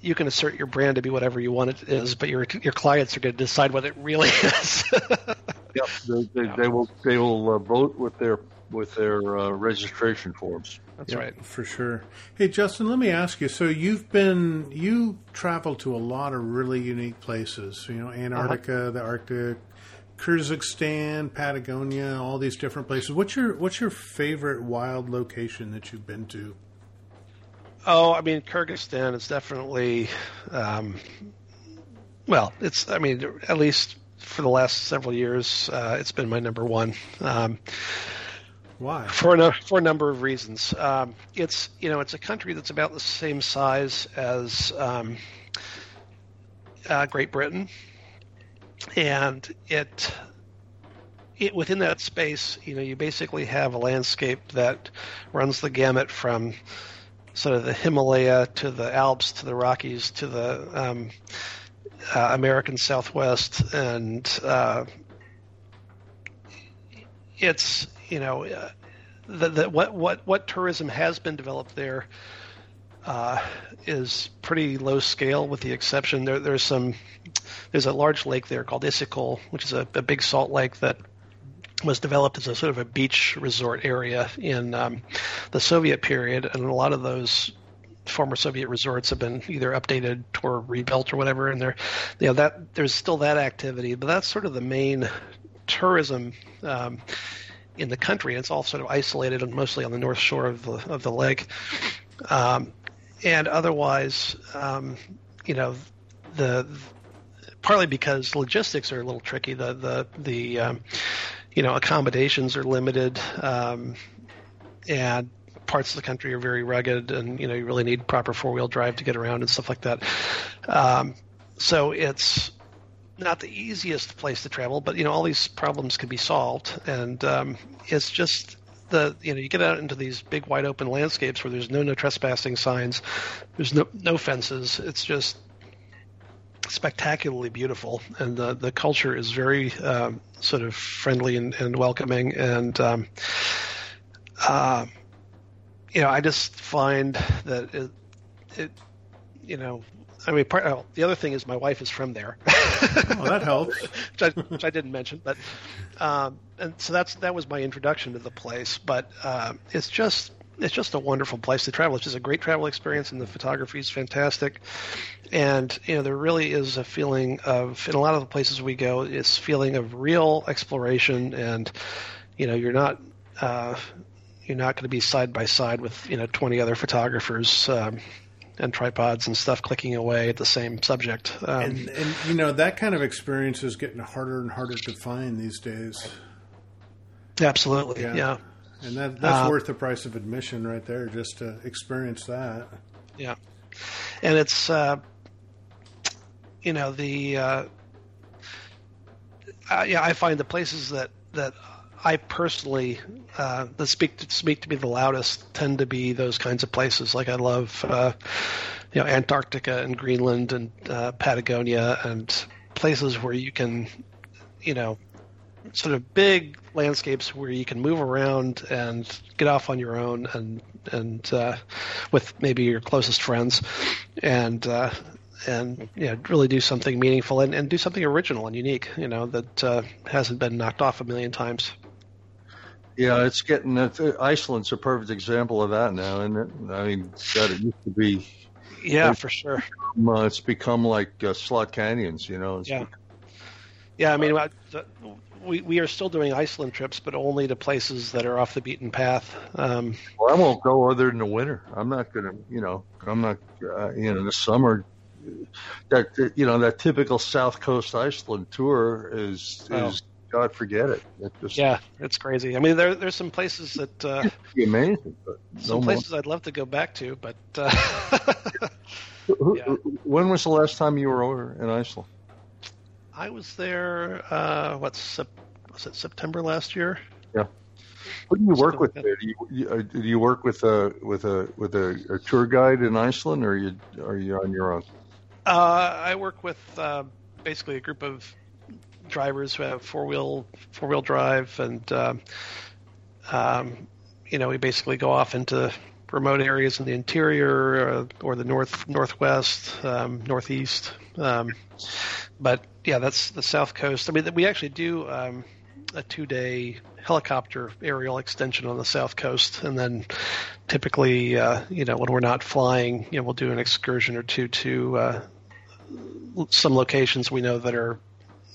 you can assert your brand to be whatever you want it is, but your your clients are going to decide what it really is. yep, they, they, they, will they will uh, vote with their with their uh, registration forms. That's right, for sure. Hey, Justin, let me ask you. So you've been you traveled to a lot of really unique places. You know, Antarctica, uh-huh. the Arctic, Kyrgyzstan, Patagonia, all these different places. What's your what's your favorite wild location that you've been to? Oh, I mean, Kyrgyzstan is definitely. Um, well, it's. I mean, at least for the last several years, uh, it's been my number one. Um, why? For a for a number of reasons. Um, it's you know it's a country that's about the same size as um, uh, Great Britain, and it it within that space, you know, you basically have a landscape that runs the gamut from sort of the Himalaya to the Alps to the Rockies to the um, uh, American Southwest, and uh, it's you know, uh, the, the, what what what tourism has been developed there uh, is pretty low scale, with the exception there, there's some there's a large lake there called Issyk which is a, a, big salt lake that was developed as a sort of a beach resort area in um, the Soviet period, and a lot of those former Soviet resorts have been either updated or rebuilt or whatever, and there, you know, that there's still that activity, but that's sort of the main tourism um, in the country. It's all sort of isolated and mostly on the north shore of the of the lake. Um, and otherwise, um, you know, the partly because logistics are a little tricky. The the the um, you know accommodations are limited, um, and parts of the country are very rugged, and you know you really need proper four wheel drive to get around and stuff like that. Um, so it's not the easiest place to travel, but you know all these problems can be solved, and um, it's just the you know you get out into these big wide open landscapes where there's no no trespassing signs, there's no no fences. It's just spectacularly beautiful, and the the culture is very um, sort of friendly and, and welcoming, and um, uh, you know I just find that it, it you know I mean, part, oh, the other thing is my wife is from there. oh, that helps. which, I, which, I, didn't mention, but um, and so that's that was my introduction to the place. But uh, it's just it's just a wonderful place to travel. It's just a great travel experience, and the photography is fantastic. And you know, there really is a feeling of in a lot of the places we go, it's feeling of real exploration, and you know, you're not. Uh, you're not going to be side by side with you know 20 other photographers um, and tripods and stuff clicking away at the same subject. Um, and, and, you know that kind of experience is getting harder and harder to find these days. Absolutely, yeah. yeah. And that that's uh, worth the price of admission right there, just to experience that. Yeah, and it's uh, you know the uh, yeah I find the places that that I personally uh, that speak to, speak to me the loudest tend to be those kinds of places. Like I love uh, you know Antarctica and Greenland and uh, Patagonia and places where you can you know sort of big landscapes where you can move around and get off on your own and and uh, with maybe your closest friends and uh, and you know, really do something meaningful and, and do something original and unique, you know, that uh, hasn't been knocked off a million times. Yeah, it's getting Iceland's a perfect example of that now, isn't it? I mean, God, it used to be. Yeah, for sure. Uh, it's become like uh, slot canyons, you know. It's yeah. Become, yeah, I mean, we we are still doing Iceland trips, but only to places that are off the beaten path. Um, well, I won't go other than the winter. I'm not gonna, you know, I'm not, uh, you know, the summer. That you know, that typical South Coast Iceland tour is oh. God forget it. it just, yeah, it's crazy. I mean, there there's some places that uh, amazing. some places more. I'd love to go back to, but uh, yeah. when was the last time you were over in Iceland? I was there. Uh, what's was it September last year? Yeah. Who do you work with there? Do you, uh, do you work with a with a with a, a, tour guide in Iceland, or are you are you on your own? Uh, I work with uh, basically a group of drivers who have four wheel four wheel drive, and um, um, you know we basically go off into remote areas in the interior uh, or the north northwest, um, northeast. Um, but yeah, that's the south coast. I mean, we actually do um, a two day helicopter aerial extension on the south coast, and then typically, uh, you know, when we're not flying, you know, we'll do an excursion or two to uh, some locations we know that are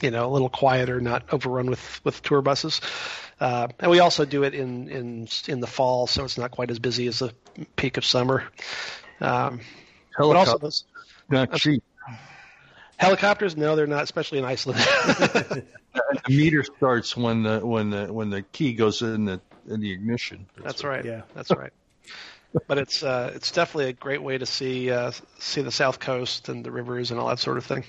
you know a little quieter, not overrun with with tour buses. Uh, and we also do it in in in the fall, so it's not quite as busy as the peak of summer. Um, but also those, not cheap. Helicopters? No, they're not, especially in Iceland. the meter starts when the when the when the key goes in the in the ignition. That's, That's right. Yeah, that's right. but it's uh, it's definitely a great way to see uh, see the south coast and the rivers and all that sort of thing.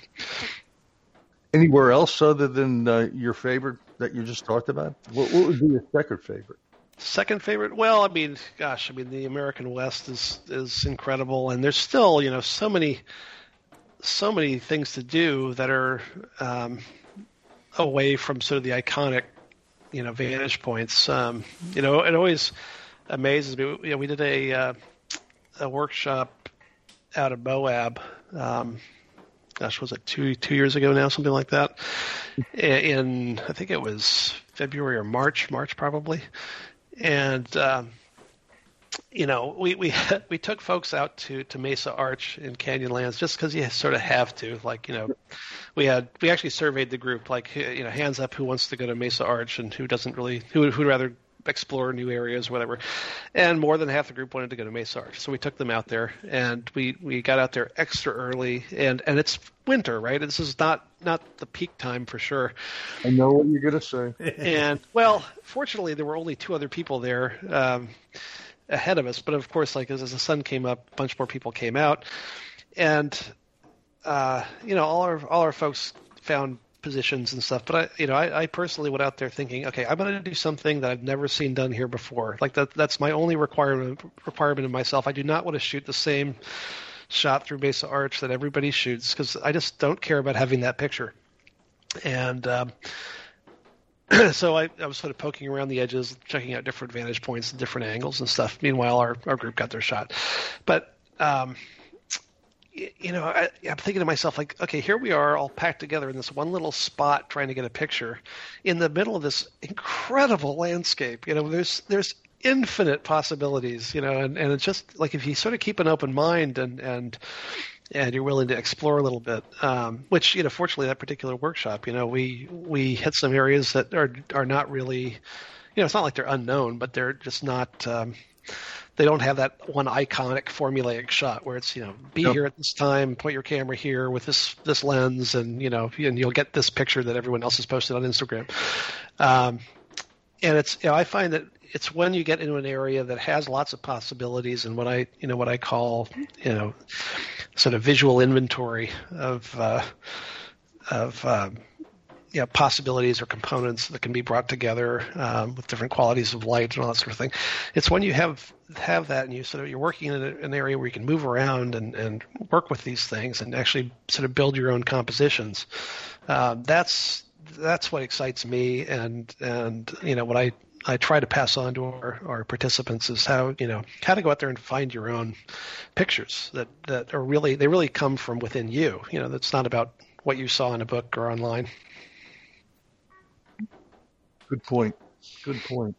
Anywhere else other than uh, your favorite that you just talked about? What, what would be your second favorite? Second favorite? Well, I mean, gosh, I mean, the American West is is incredible, and there's still, you know, so many, so many things to do that are um, away from sort of the iconic, you know, vantage points. Um, you know, it always amazes me. You know, we did a uh, a workshop out of Moab um, gosh, was it two two years ago now, something like that? In I think it was February or March, March probably, and. Um, you know, we we we took folks out to to Mesa Arch in Canyonlands just because you sort of have to. Like, you know, we had we actually surveyed the group, like, you know, hands up who wants to go to Mesa Arch and who doesn't really who who'd rather explore new areas, whatever. And more than half the group wanted to go to Mesa Arch, so we took them out there, and we we got out there extra early, and and it's winter, right? This is not not the peak time for sure. I know what you're gonna say. and well, fortunately, there were only two other people there. Um, ahead of us, but of course, like as, as the sun came up, a bunch more people came out, and uh, you know, all our all our folks found positions and stuff. But I, you know, I, I personally went out there thinking, okay, I'm going to do something that I've never seen done here before. Like that, that's my only requirement requirement of myself. I do not want to shoot the same shot through Mesa Arch that everybody shoots because I just don't care about having that picture. And um, so I, I was sort of poking around the edges, checking out different vantage points and different angles and stuff. Meanwhile, our, our group got their shot. But um, you know, I, am thinking to myself, like, okay, here we are all packed together in this one little spot trying to get a picture in the middle of this incredible landscape. You know, there's there's infinite possibilities, you know, and, and it's just like if you sort of keep an open mind and and and you're willing to explore a little bit, um, which you know, fortunately, that particular workshop, you know, we we hit some areas that are are not really, you know, it's not like they're unknown, but they're just not. Um, they don't have that one iconic formulaic shot where it's you know be yep. here at this time, point your camera here with this this lens, and you know and you'll get this picture that everyone else has posted on Instagram. Um, and it's you know, I find that it's when you get into an area that has lots of possibilities and what I you know what I call you know sort of visual inventory of uh, of um, you know, possibilities or components that can be brought together um, with different qualities of light and all that sort of thing. It's when you have have that and you sort of you're working in a, an area where you can move around and, and work with these things and actually sort of build your own compositions. Um, that's that's what excites me and and you know what I I try to pass on to our, our participants is how you know how to go out there and find your own pictures that that are really they really come from within you. You know, that's not about what you saw in a book or online. Good point. Good point.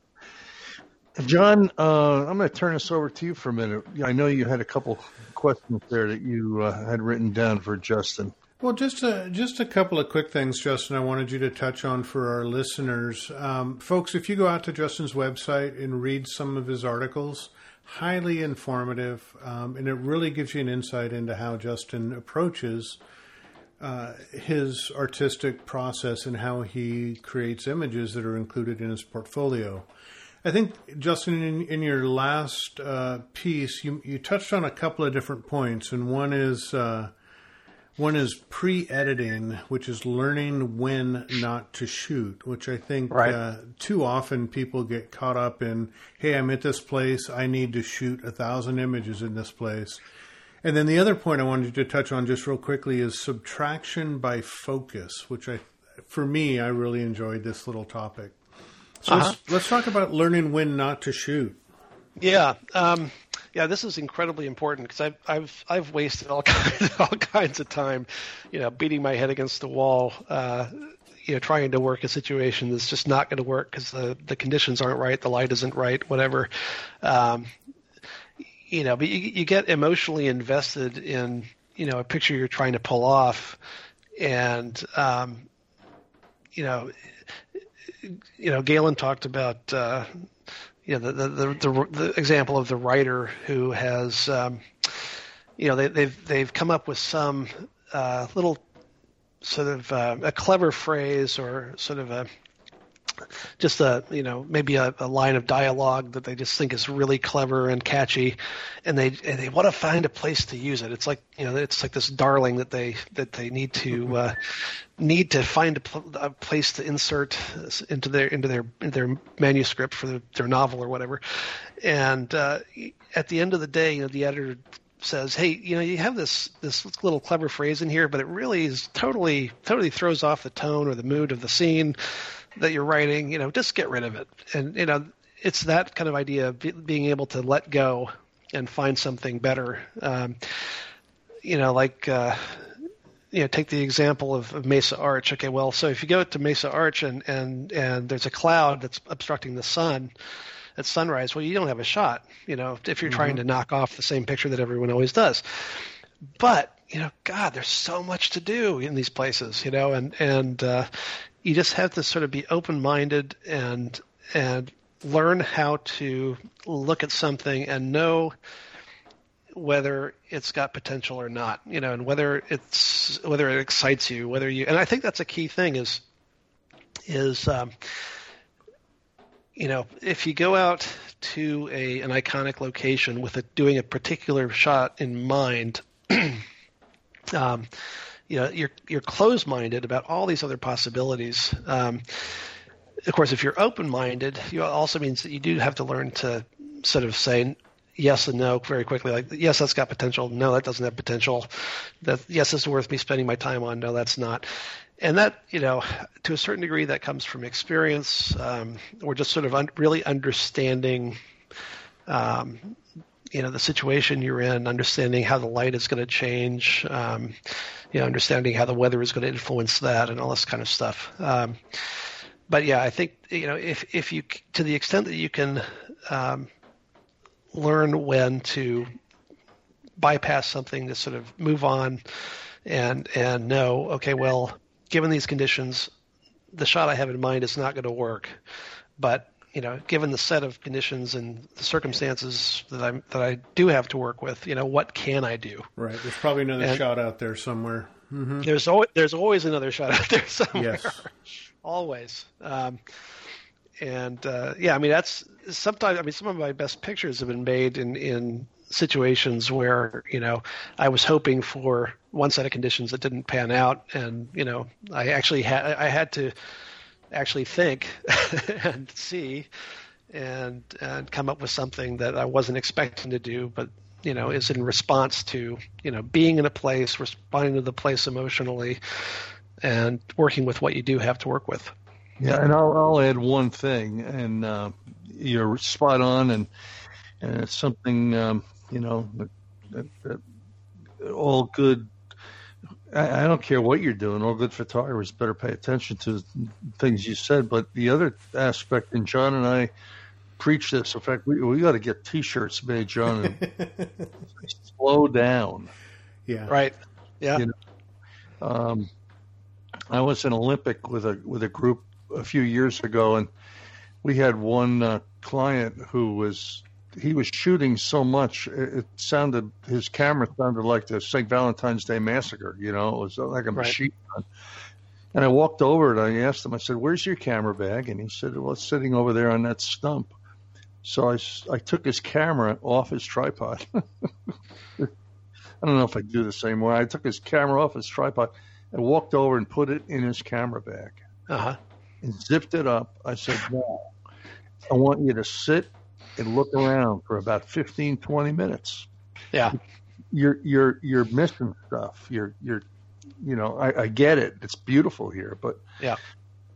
John, uh, I'm going to turn this over to you for a minute. I know you had a couple questions there that you uh, had written down for Justin. Well, just a, just a couple of quick things, Justin, I wanted you to touch on for our listeners. Um, folks, if you go out to Justin's website and read some of his articles, highly informative, um, and it really gives you an insight into how Justin approaches – uh, his artistic process and how he creates images that are included in his portfolio. I think, Justin, in, in your last uh, piece, you, you touched on a couple of different points, and one is uh, one is pre-editing, which is learning when not to shoot, which I think right. uh, too often people get caught up in. Hey, I'm at this place. I need to shoot a thousand images in this place, and then the other point I wanted to touch on just real quickly is subtraction by focus, which I, for me, I really enjoyed this little topic. So uh-huh. let's, let's, talk about learning when not to shoot. Yeah, um, yeah, this is incredibly important because I've I've I've wasted all kinds all kinds of time, you know, beating my head against the wall. Uh, you know, trying to work a situation that's just not going to work because the the conditions aren't right, the light isn't right, whatever. Um, you know, but you, you get emotionally invested in you know a picture you're trying to pull off, and um, you know, you know, Galen talked about uh, you know the, the the, the example of the writer who has um, you know they, they've they've come up with some uh, little sort of uh, a clever phrase or sort of a just a you know maybe a, a, line of dialogue that they just think is really clever and catchy, and they and they want to find a place to use it. It's like you know it's like this darling that they that they need to uh, need to find a, pl- a, place to insert into their into their their manuscript for the, their novel or whatever. And uh, at the end of the day, you know the editor says, "Hey, you know, you have this this little clever phrase in here, but it really is totally totally throws off the tone or the mood of the scene that you're writing, you know, just get rid of it. And you know, it's that kind of idea of be, being able to let go and find something better. Um, you know, like uh, you know, take the example of, of, Mesa Arch. Okay, well, so if you go to Mesa Arch and and and there's a cloud that's obstructing the sun at sunrise, well, you don't have a shot. You know, if you're mm-hmm. trying to knock off the same picture that everyone always does. But you know, God, there's so much to do in these places. You know, and and uh, you just have to sort of be open minded and and learn how to look at something and know whether it's got potential or not you know and whether it's whether it excites you whether you and i think that's a key thing is is um, you know if you go out to a an iconic location with a, doing a particular shot in mind um, you know you're you're closed minded about all these other possibilities. Um, of course, if you're open minded, you also means that you do have to learn to sort of say yes and no very quickly. Like yes, that's got potential. No, that doesn't have potential. That yes, it's worth me spending my time on. No, that's not. And that you know, to a certain degree, that comes from experience um, or just sort of un- really understanding. Um, you know the situation you're in, understanding how the light is going to change, um, you know, understanding how the weather is going to influence that, and all this kind of stuff. Um, but yeah, I think you know if if you to the extent that you can um, learn when to bypass something to sort of move on and and know okay well given these conditions the shot I have in mind is not going to work but you know given the set of conditions and the circumstances that I that I do have to work with you know what can I do? Right. There's probably another and shot out there somewhere. Mm-hmm. there's always there's always another shot out there somewhere. Yes. always. Um, and uh, yeah I mean that's sometimes I mean some of my best pictures have been made in in situations where you know I was hoping for one set of conditions that didn't pan out, and you know I actually had I had to actually think and see and and come up with something that I wasn't expecting to do, but you know is in response to you know being in a place, responding to the place emotionally, and working with what you do have to work with. Yeah, and I'll, I'll add one thing, and uh, you're spot on, and and it's something um, you know, that, that, all good. I, I don't care what you're doing. All good photographers better pay attention to things you said. But the other aspect, and John and I preach this. In fact, we we got to get T-shirts made, John. And slow down. Yeah. Right. Yeah. You know, um, I was in Olympic with a with a group a few years ago, and we had one uh, client who was he was shooting so much, it sounded his camera sounded like the St. Valentine's Day Massacre. You know, it was like a right. machine gun. And I walked over and I asked him. I said, "Where's your camera bag?" And he said, "Well, it's sitting over there on that stump." So I, I took his camera off his tripod. I don't know if I do the same way. I took his camera off his tripod and walked over and put it in his camera bag. Uh-huh. And zipped it up. I said, "Now, I want you to sit and look around for about 15, 20 minutes. Yeah. You're you're you're missing stuff. You're you're you know, I, I get it. It's beautiful here, but yeah.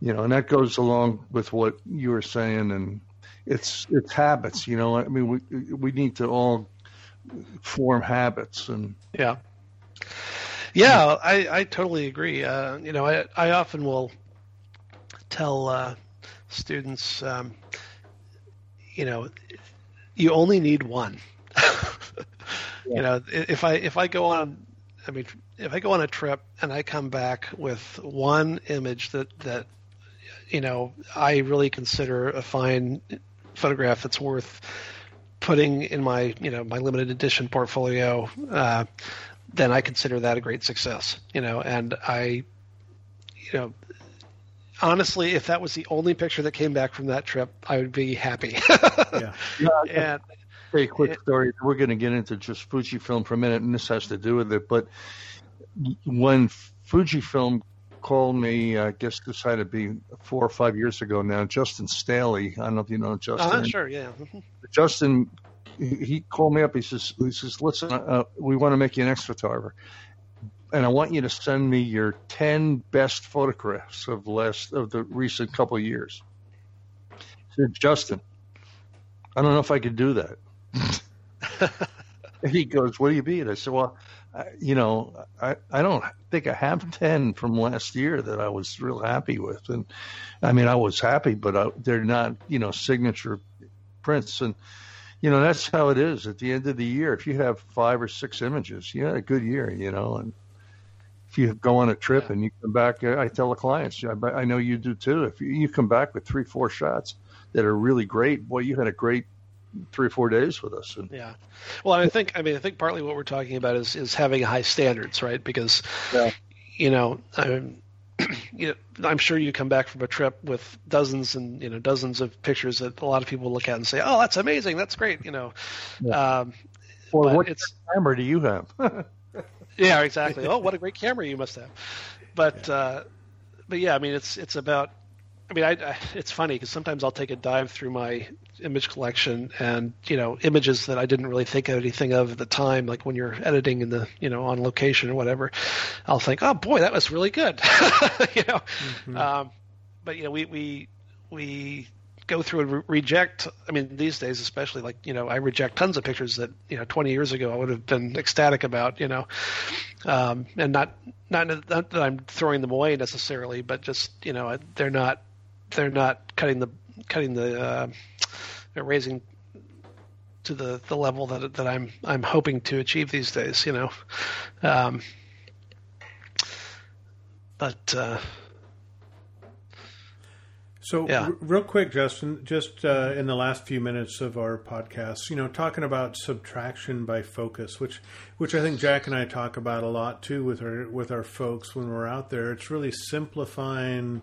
You know, and that goes along with what you were saying and it's it's habits, you know. I mean we we need to all form habits and Yeah. Yeah, I, I totally agree. Uh, you know, I I often will tell uh, students um, you know, you only need one. yeah. You know, if I if I go on, I mean, if I go on a trip and I come back with one image that that you know I really consider a fine photograph that's worth putting in my you know my limited edition portfolio, uh, then I consider that a great success. You know, and I, you know, honestly, if that was the only picture that came back from that trip, I would be happy. yeah. And, Very quick it, story. We're going to get into just Fujifilm for a minute, and this has to do with it. But when Fujifilm called me, I guess this had to be four or five years ago now. Justin Stailey, I don't know if you know Justin. Uh, sure, yeah. Justin, he called me up. He says, "He says, listen, uh, we want to make you an X photographer." And I want you to send me your ten best photographs of last of the recent couple of years. I said, Justin, I don't know if I could do that. and he goes, "What do you mean?" I said, "Well, I, you know, I I don't think I have ten from last year that I was real happy with, and I mean, I was happy, but I, they're not, you know, signature prints and." You know that's how it is at the end of the year. If you have five or six images, you had a good year, you know, and if you go on a trip yeah. and you come back, I tell the clients, I know you do too. If you come back with three, four shots that are really great, boy, you had a great three or four days with us. And, yeah. Well, I think I mean I think partly what we're talking about is is having high standards, right? Because yeah. you know, I'm, you know, I'm sure you come back from a trip with dozens and you know dozens of pictures that a lot of people look at and say, "Oh, that's amazing, that's great," you know. Yeah. Um, well, what camera do you have? Yeah, exactly. oh, what a great camera you must have. But yeah. uh, but yeah, I mean, it's it's about. I mean, I, I it's funny because sometimes I'll take a dive through my image collection and you know images that I didn't really think of anything of at the time, like when you're editing in the you know on location or whatever. I'll think, oh boy, that was really good. you know, mm-hmm. um, but you know we we we go through and re- reject. I mean, these days, especially, like you know, I reject tons of pictures that you know 20 years ago I would have been ecstatic about. You know, um, and not, not not that I'm throwing them away necessarily, but just you know, they're not they're not cutting the cutting the uh, raising to the, the level that that I'm I'm hoping to achieve these days. You know, um, but. Uh, so, yeah. r- real quick, Justin, just uh, in the last few minutes of our podcast, you know, talking about subtraction by focus, which which I think Jack and I talk about a lot too with our with our folks when we're out there. It's really simplifying.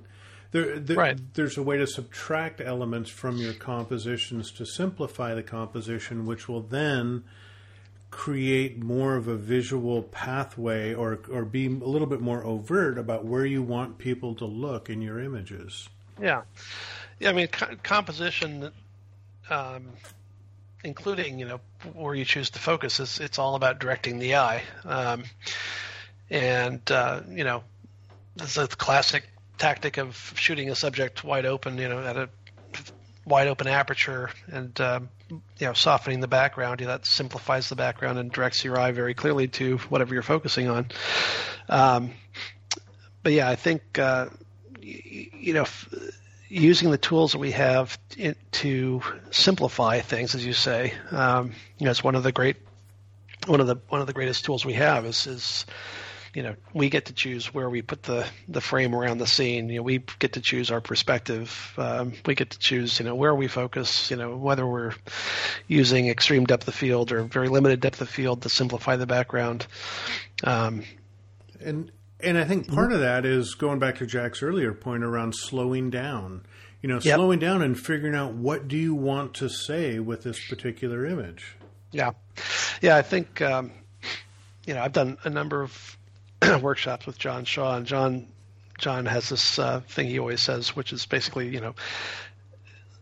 There, there right. There's a way to subtract elements from your compositions to simplify the composition, which will then create more of a visual pathway or or be a little bit more overt about where you want people to look in your images. Yeah, yeah. I mean, co- composition, um, including you know where you choose to focus, is it's all about directing the eye, um, and uh, you know, is the classic tactic of shooting a subject wide open, you know, at a wide open aperture, and um, you know, softening the background. You know, that simplifies the background and directs your eye very clearly to whatever you're focusing on. Um, but yeah, I think uh, you know, using the tools that we have to simplify things, as you say, um, you know, it's one of the great, one of the one of the greatest tools we have is is you know we get to choose where we put the the frame around the scene. You know we get to choose our perspective. Um, we get to choose you know where we focus you know whether we're using extreme depth of field or very limited depth of field to simplify the background. Um, and and I think part of that is going back to Jack's earlier point around slowing down. You know, yep. slowing down and figuring out what do you want to say with this particular image. Yeah, yeah. I think um, you know I've done a number of workshops with John Shaw, and John John has this uh, thing he always says, which is basically you know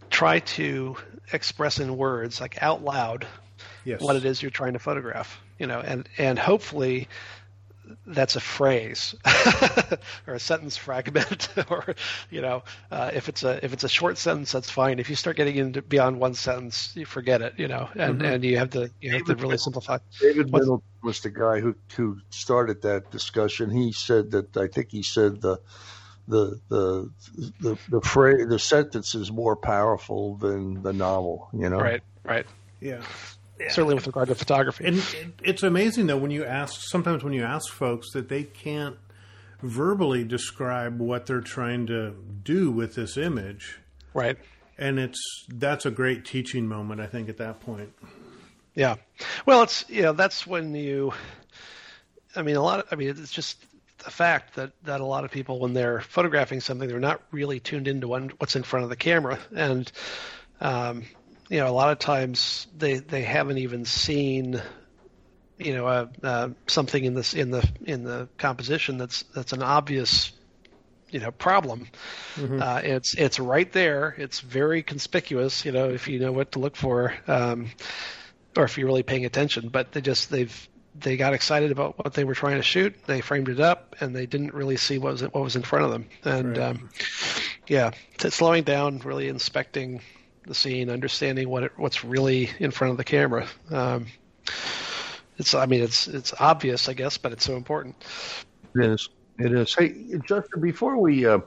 try to express in words, like out loud, yes. what it is you're trying to photograph. You know, and and hopefully that's a phrase or a sentence fragment or you know uh, if it's a if it's a short sentence that's fine. If you start getting into beyond one sentence you forget it you know and mm-hmm. and you have to you have to really simplify. David Middleton was the guy who who started that discussion. He said that i think he said the the the the the phrase the sentence is more powerful than the novel you know? Right right. Yeah yeah. certainly with regard to photography. And it's amazing though when you ask sometimes when you ask folks that they can't verbally describe what they're trying to do with this image. Right. And it's that's a great teaching moment I think at that point. Yeah. Well, it's you know that's when you I mean a lot of I mean it's just a fact that, that a lot of people when they're photographing something they're not really tuned into one, what's in front of the camera and um, you know, a lot of times they they haven't even seen, you know, uh, uh, something in this in the in the composition that's that's an obvious, you know, problem. Mm-hmm. Uh, it's it's right there. It's very conspicuous. You know, if you know what to look for, um, or if you're really paying attention. But they just they've they got excited about what they were trying to shoot. They framed it up, and they didn't really see what was what was in front of them. And right. um, yeah, slowing down, really inspecting the scene, understanding what it, what's really in front of the camera. Um, it's, I mean, it's it's obvious, I guess, but it's so important. It is. It is. Hey, Justin, before we uh,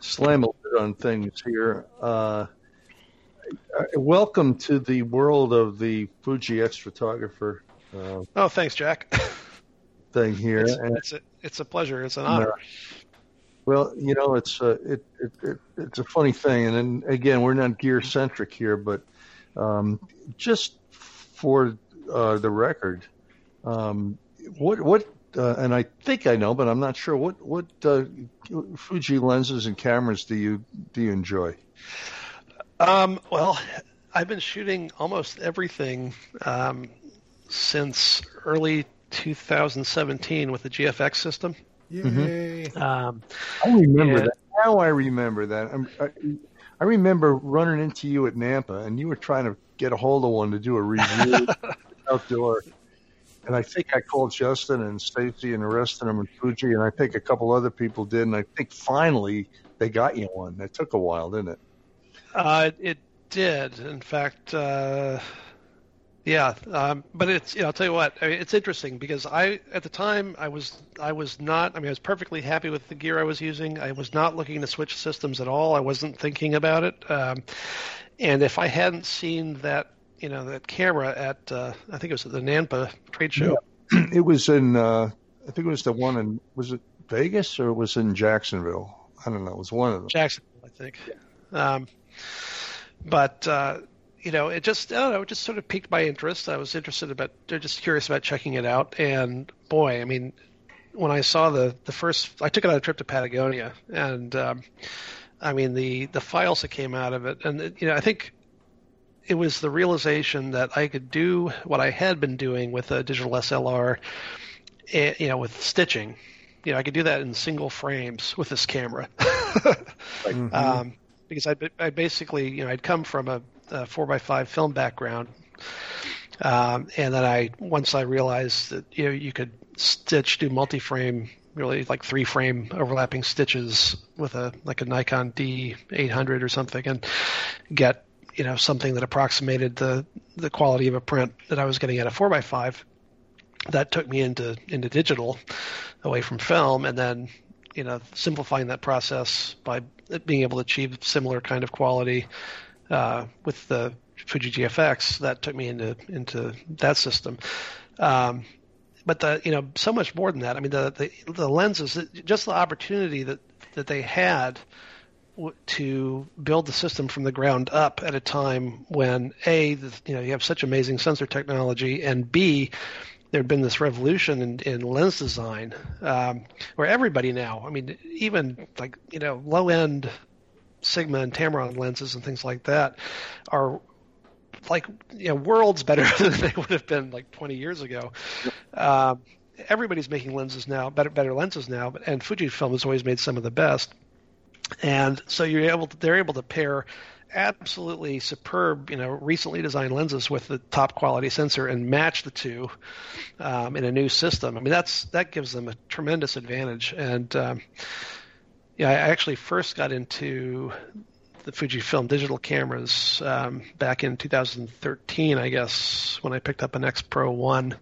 slam a lid on things here, uh, welcome to the world of the Fuji X photographer. Uh, oh, thanks, Jack. thing here. It's, it's, a, it's a pleasure. It's an honor. Well, you know, it's a, it, it, it, it's a funny thing, and then again, we're not gear centric here, but um, just for uh, the record, um, what what uh, and I think I know, but I'm not sure. What what uh, Fuji lenses and cameras do you do you enjoy? Um, well, I've been shooting almost everything um, since early 2017 with the GFX system. Yay! Mm-hmm. Um, I remember that. Now I remember that. I, I remember running into you at NANPA, and you were trying to get a hold of one to do a review outdoor. And I think I called Justin and Stacy and the rest of them and Fuji, and I think a couple other people did. And I think finally they got you one. It took a while, didn't it? Uh, it did. In fact, uh, yeah. Um, but it's you know, I'll tell you what. I mean, it's interesting because I at the time I was I was not. I mean, I was perfectly happy with the gear I was using. I was not looking to switch systems at all. I wasn't thinking about it. Um, and if I hadn't seen that you know that camera at uh, I think it was at the NANPA trade show. Yeah. It was in uh, I think it was the one in was it Vegas or it was in Jacksonville? I don't know. It was one of them. Jacksonville, I think. Um, but uh, you know, it just I don't know, it just sort of piqued my interest. I was interested about, just curious about checking it out. And boy, I mean, when I saw the the first, I took it on a trip to Patagonia, and um, I mean the the files that came out of it, and you know, I think it was the realization that I could do what I had been doing with a digital SLR, eh, you know, with stitching. You know, I could do that in single frames with this camera. mm-hmm. um, because I, I basically, you know, I'd come from a, a four by five film background, um, and then I once I realized that you know you could stitch, do multi-frame, really like three frame overlapping stitches with a like a Nikon D800 or something, and get you know something that approximated the the quality of a print that I was getting at a four by five. That took me into into digital, away from film, and then you know simplifying that process by being able to achieve similar kind of quality uh, with the Fuji GFX. That took me into into that system. Um, but the you know so much more than that. I mean the the, the lenses, just the opportunity that that they had to build the system from the ground up at a time when a you know you have such amazing sensor technology and b there had been this revolution in, in lens design um, where everybody now, I mean, even like you know low end Sigma and Tamron lenses and things like that are like you know worlds better than they would have been like 20 years ago. Um, everybody's making lenses now, better better lenses now, but, and Fujifilm has always made some of the best. And so you're able to, they're able to pair absolutely superb, you know, recently designed lenses with the top quality sensor and match the two um, in a new system. I mean, that's that gives them a tremendous advantage. And um, yeah, I actually first got into the Fujifilm digital cameras um, back in 2013, I guess, when I picked up an X Pro One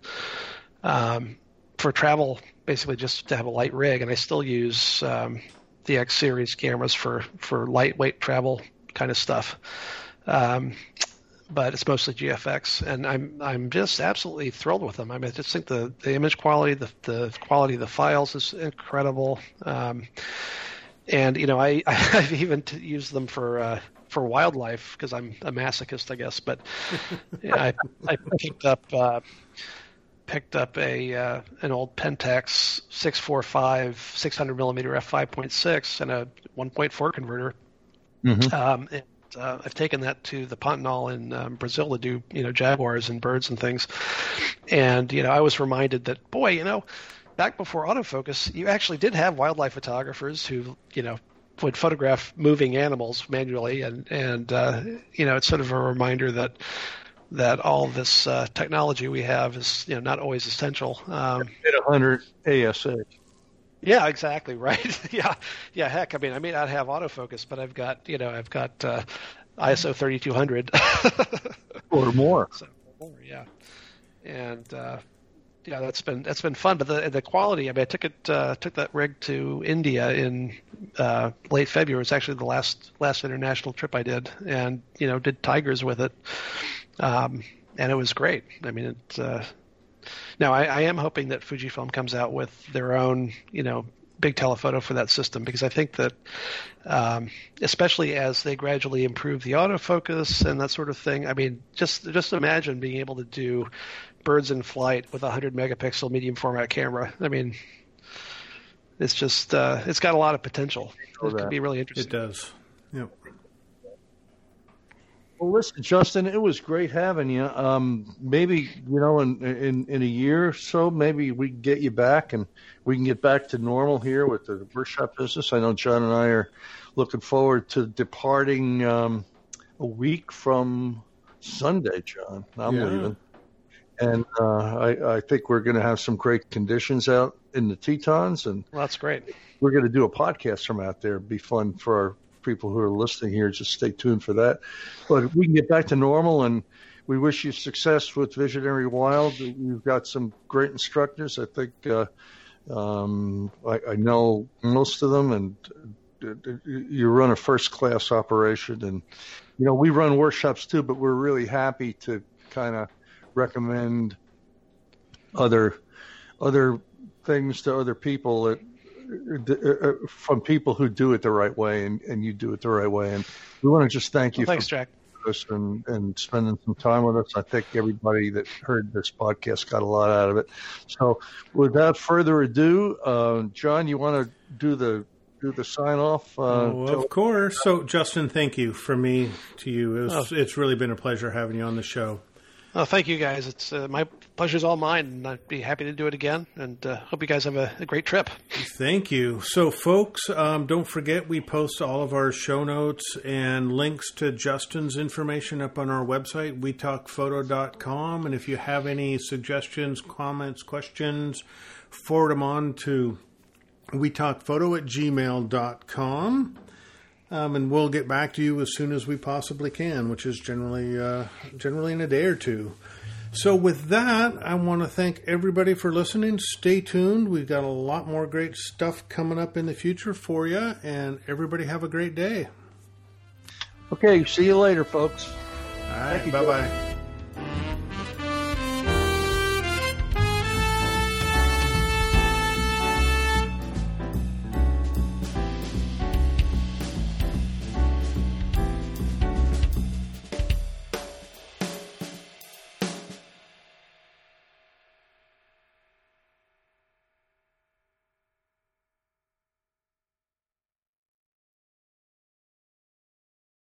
um, for travel, basically just to have a light rig, and I still use um, the X series cameras for for lightweight travel kind of stuff. Um, but it's mostly GFX, and I'm I'm just absolutely thrilled with them. I mean, I just think the, the image quality, the the quality of the files is incredible. And you know, I I've even t- used them for uh, for wildlife because I'm a masochist, I guess. But yeah, I I picked up uh, picked up a uh, an old Pentax 645 600 millimeter f 5.6 and a 1.4 converter Mm-hmm. Um, and, uh, I've taken that to the Pantanal in um, Brazil to do, you know, jaguars and birds and things. And, you know, I was reminded that, boy, you know, back before autofocus, you actually did have wildlife photographers who, you know, would photograph moving animals manually. And, and uh, you know, it's sort of a reminder that, that all this uh, technology we have is, you know, not always essential. Um, at 100 ASA. Yeah, exactly. Right. yeah. Yeah. Heck, I mean, I may not have autofocus, but I've got, you know, I've got uh, ISO 3200 or more. So, more, yeah. And uh, yeah, that's been that's been fun. But the the quality. I mean, I took it uh, took that rig to India in uh, late February. It's actually the last last international trip I did, and you know, did tigers with it. Um, and it was great. I mean, it uh, now, I, I am hoping that Fujifilm comes out with their own, you know, big telephoto for that system because I think that, um, especially as they gradually improve the autofocus and that sort of thing. I mean, just just imagine being able to do birds in flight with a 100 megapixel medium format camera. I mean, it's just uh, it's got a lot of potential. It could be really interesting. It does. Yep. Well, listen, Justin, it was great having you. Um, maybe you know, in, in in a year or so, maybe we can get you back and we can get back to normal here with the workshop business. I know John and I are looking forward to departing um, a week from Sunday. John, I'm yeah. leaving, and uh, I, I think we're going to have some great conditions out in the Tetons, and well, that's great. We're going to do a podcast from out there. It'd be fun for our people who are listening here, just stay tuned for that. But we can get back to normal, and we wish you success with Visionary Wild. You've got some great instructors. I think uh, um, I, I know most of them, and uh, you run a first class operation. And you know, we run workshops too, but we're really happy to kind of recommend other other things to other people that uh, uh, from people who do it the right way, and, and you do it the right way. And we want to just thank you. Well, thanks, Jack. Us and, and spending some time with us. I think everybody that heard this podcast got a lot out of it. So, without further ado, uh, John, you want to do the do the sign off? Uh, oh, of course. So, Justin, thank you from me to you. It was, oh. It's really been a pleasure having you on the show. Oh, thank you guys. It's uh, my pleasure's all mine, and I'd be happy to do it again. And uh, hope you guys have a, a, great trip. Thank you. So, folks, um, don't forget we post all of our show notes and links to Justin's information up on our website, wetalkphoto.com. And if you have any suggestions, comments, questions, forward them on to wetalkphoto at gmail.com. Um, and we'll get back to you as soon as we possibly can, which is generally uh, generally in a day or two. So, with that, I want to thank everybody for listening. Stay tuned. We've got a lot more great stuff coming up in the future for you, and everybody have a great day. Okay, see you later, folks. All right, bye bye.